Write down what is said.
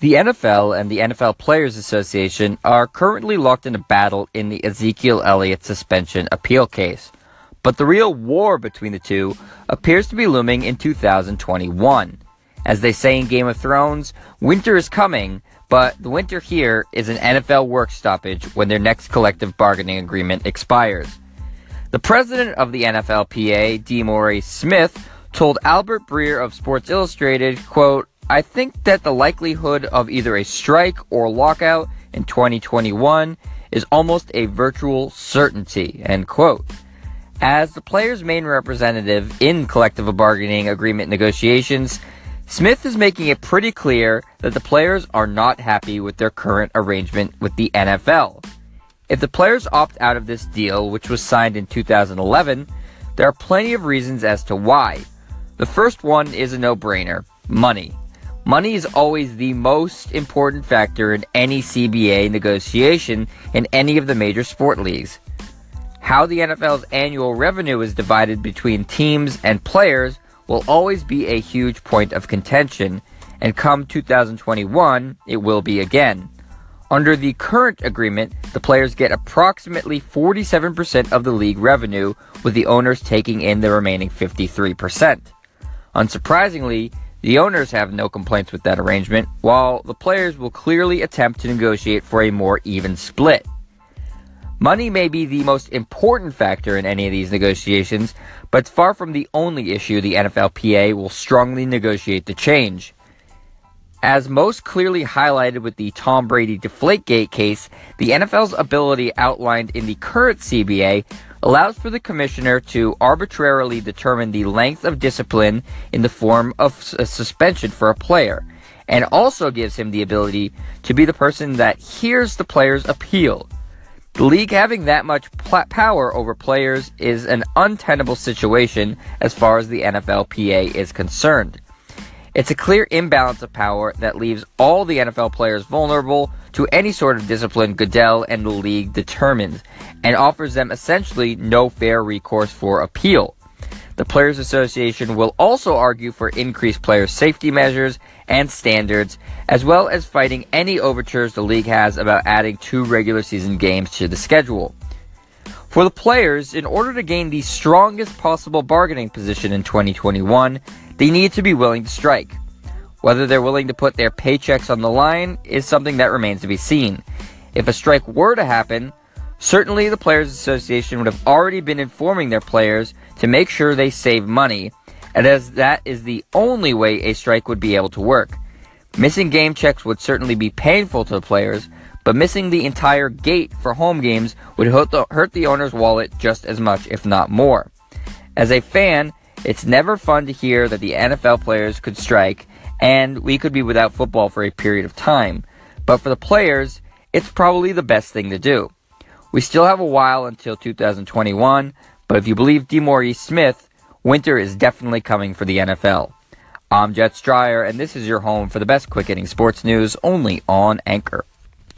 The NFL and the NFL Players Association are currently locked in a battle in the Ezekiel Elliott suspension appeal case. But the real war between the two appears to be looming in 2021. As they say in Game of Thrones, winter is coming, but the winter here is an NFL work stoppage when their next collective bargaining agreement expires. The president of the NFLPA, DeMaurice Smith, told Albert Breer of Sports Illustrated, quote, I think that the likelihood of either a strike or lockout in 2021 is almost a virtual certainty, end quote. As the players' main representative in collective bargaining agreement negotiations, Smith is making it pretty clear that the players are not happy with their current arrangement with the NFL. If the players opt out of this deal, which was signed in 2011, there are plenty of reasons as to why. The first one is a no brainer money. Money is always the most important factor in any CBA negotiation in any of the major sport leagues. How the NFL's annual revenue is divided between teams and players will always be a huge point of contention, and come 2021, it will be again. Under the current agreement, the players get approximately 47% of the league revenue, with the owners taking in the remaining 53%. Unsurprisingly, the owners have no complaints with that arrangement, while the players will clearly attempt to negotiate for a more even split. Money may be the most important factor in any of these negotiations, but it's far from the only issue the NFLPA will strongly negotiate to change. As most clearly highlighted with the Tom Brady Deflategate case, the NFL's ability outlined in the current CBA allows for the commissioner to arbitrarily determine the length of discipline in the form of a suspension for a player, and also gives him the ability to be the person that hears the player's appeal. The league having that much pl- power over players is an untenable situation as far as the NFLPA is concerned. It's a clear imbalance of power that leaves all the NFL players vulnerable to any sort of discipline Goodell and the league determines, and offers them essentially no fair recourse for appeal. The Players Association will also argue for increased player safety measures and standards, as well as fighting any overtures the league has about adding two regular season games to the schedule. For the players, in order to gain the strongest possible bargaining position in 2021, they need to be willing to strike. Whether they're willing to put their paychecks on the line is something that remains to be seen. If a strike were to happen, certainly the Players Association would have already been informing their players to make sure they save money, and as that is the only way a strike would be able to work. Missing game checks would certainly be painful to the players, but missing the entire gate for home games would hurt the, hurt the owner's wallet just as much, if not more. As a fan, it's never fun to hear that the NFL players could strike and we could be without football for a period of time. But for the players, it's probably the best thing to do. We still have a while until 2021, but if you believe DeMaurice Smith, winter is definitely coming for the NFL. I'm Jet Stryer, and this is your home for the best quick hitting sports news only on Anchor.